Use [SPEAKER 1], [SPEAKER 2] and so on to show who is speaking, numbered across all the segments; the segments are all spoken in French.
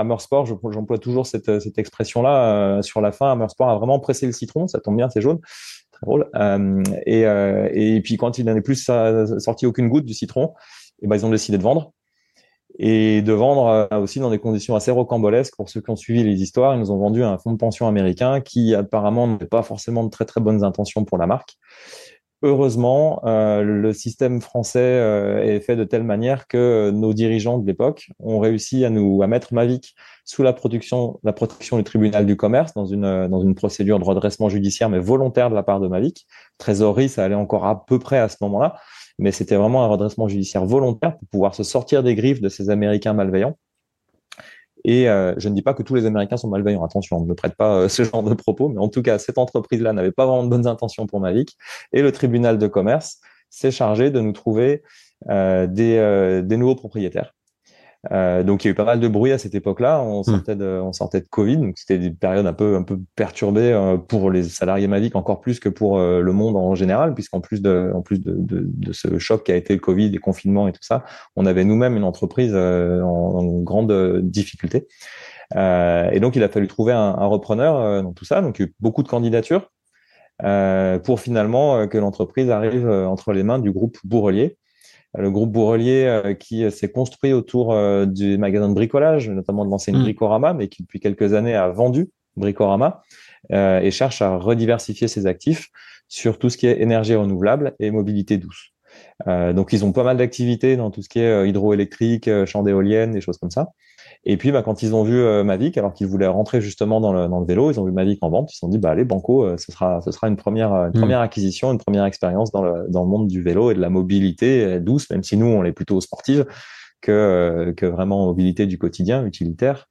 [SPEAKER 1] Hammer Sport, j'emploie toujours cette, cette expression-là sur la fin. Hammer Sport a vraiment pressé le citron, ça tombe bien, c'est jaune, très drôle. et, et puis quand il n'en est plus sorti aucune goutte du citron, eh ben ils ont décidé de vendre et de vendre euh, aussi dans des conditions assez rocambolesques. Pour ceux qui ont suivi les histoires, ils nous ont vendu un fonds de pension américain qui apparemment n'avait pas forcément de très très bonnes intentions pour la marque. Heureusement, euh, le système français euh, est fait de telle manière que nos dirigeants de l'époque ont réussi à nous à mettre Mavic sous la protection, du tribunal du commerce dans une dans une procédure de redressement judiciaire mais volontaire de la part de Mavic. Trésorerie, ça allait encore à peu près à ce moment-là mais c'était vraiment un redressement judiciaire volontaire pour pouvoir se sortir des griffes de ces Américains malveillants. Et euh, je ne dis pas que tous les Américains sont malveillants. Attention, on ne me prête pas euh, ce genre de propos, mais en tout cas, cette entreprise-là n'avait pas vraiment de bonnes intentions pour Mavic. Et le tribunal de commerce s'est chargé de nous trouver euh, des, des nouveaux propriétaires. Euh, donc il y a eu pas mal de bruit à cette époque-là. On hmm. sortait de, on sortait de Covid, donc c'était des périodes un peu, un peu perturbées euh, pour les salariés Mavic encore plus que pour euh, le monde en général, puisqu'en plus de, en plus de, de, de, ce choc qui a été le Covid, les confinements et tout ça, on avait nous-mêmes une entreprise en, en, grande difficulté. et donc il a fallu trouver un, un repreneur dans tout ça. Donc il y a eu beaucoup de candidatures. pour finalement que l'entreprise arrive entre les mains du groupe Bourrelier, le groupe Bourrelier euh, qui s'est construit autour euh, du magasin de bricolage, notamment de l'enseigne mmh. Bricorama, mais qui depuis quelques années a vendu Bricorama euh, et cherche à rediversifier ses actifs sur tout ce qui est énergie renouvelable et mobilité douce. Donc ils ont pas mal d'activités dans tout ce qui est hydroélectrique, champs d'éoliennes, des choses comme ça. Et puis, bah, quand ils ont vu euh, Mavic, alors qu'ils voulaient rentrer justement dans le, dans le vélo, ils ont vu Mavic en vente, ils se sont dit, bah, allez, Banco, euh, ce sera, ce sera une première, une hmm. première acquisition, une première expérience dans le, dans le monde du vélo et de la mobilité euh, douce, même si nous, on est plutôt sportive que, que vraiment mobilité du quotidien, utilitaire.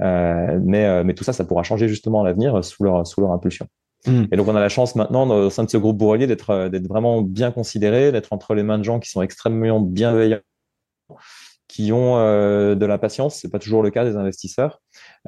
[SPEAKER 1] Euh, mais, mais tout ça, ça pourra changer justement à l'avenir sous leur, sous leur impulsion. Hmm. Et donc, on a la chance maintenant, au sein de ce groupe Bourrelier, d'être, d'être vraiment bien considéré, d'être entre les mains de gens qui sont extrêmement bienveillants qui ont euh, de la patience, c'est pas toujours le cas des investisseurs,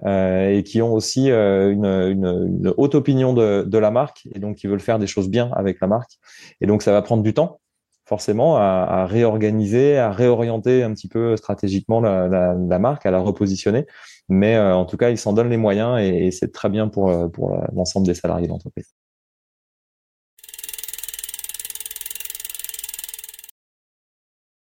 [SPEAKER 1] euh, et qui ont aussi euh, une, une, une, haute opinion de, de, la marque, et donc qui veulent faire des choses bien avec la marque. Et donc ça va prendre du temps, forcément, à, réorganiser, à réorienter un petit peu stratégiquement la, marque, à la repositionner. Mais en tout cas, ils s'en donnent les moyens, et, c'est très bien pour, pour l'ensemble des salariés de l'entreprise.